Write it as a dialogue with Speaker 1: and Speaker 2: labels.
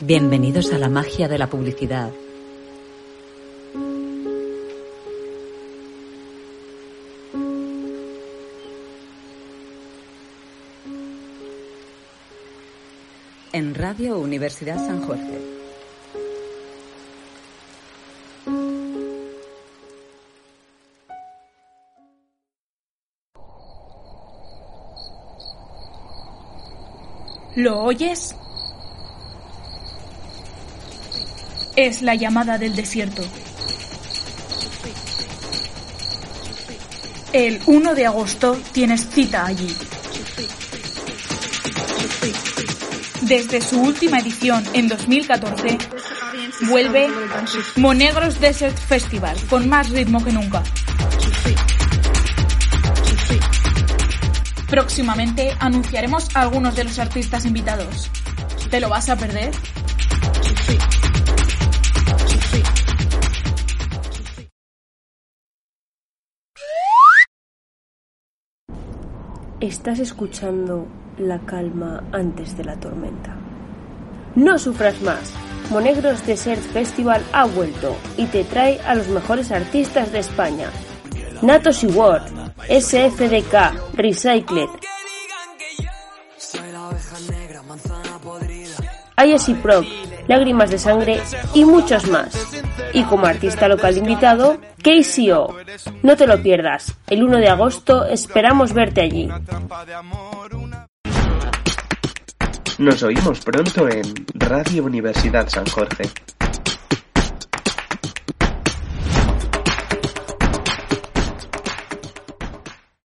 Speaker 1: Bienvenidos a la magia de la publicidad. En Radio Universidad San Jorge.
Speaker 2: ¿Lo oyes? Es la llamada del desierto. El 1 de agosto tienes cita allí. Desde su última edición en 2014, vuelve Monegros Desert Festival con más ritmo que nunca. Próximamente anunciaremos a algunos de los artistas invitados. ¿Te lo vas a perder?
Speaker 3: Estás escuchando la calma antes de la tormenta. No sufras más. Monegros Desert Festival ha vuelto y te trae a los mejores artistas de España. Natos y Ward, SFDK, Recycled, y Proc, Lágrimas de Sangre y muchos más. Y como artista local invitado, KCO. No te lo pierdas. El 1 de agosto esperamos verte allí.
Speaker 4: Nos oímos pronto en Radio Universidad San Jorge.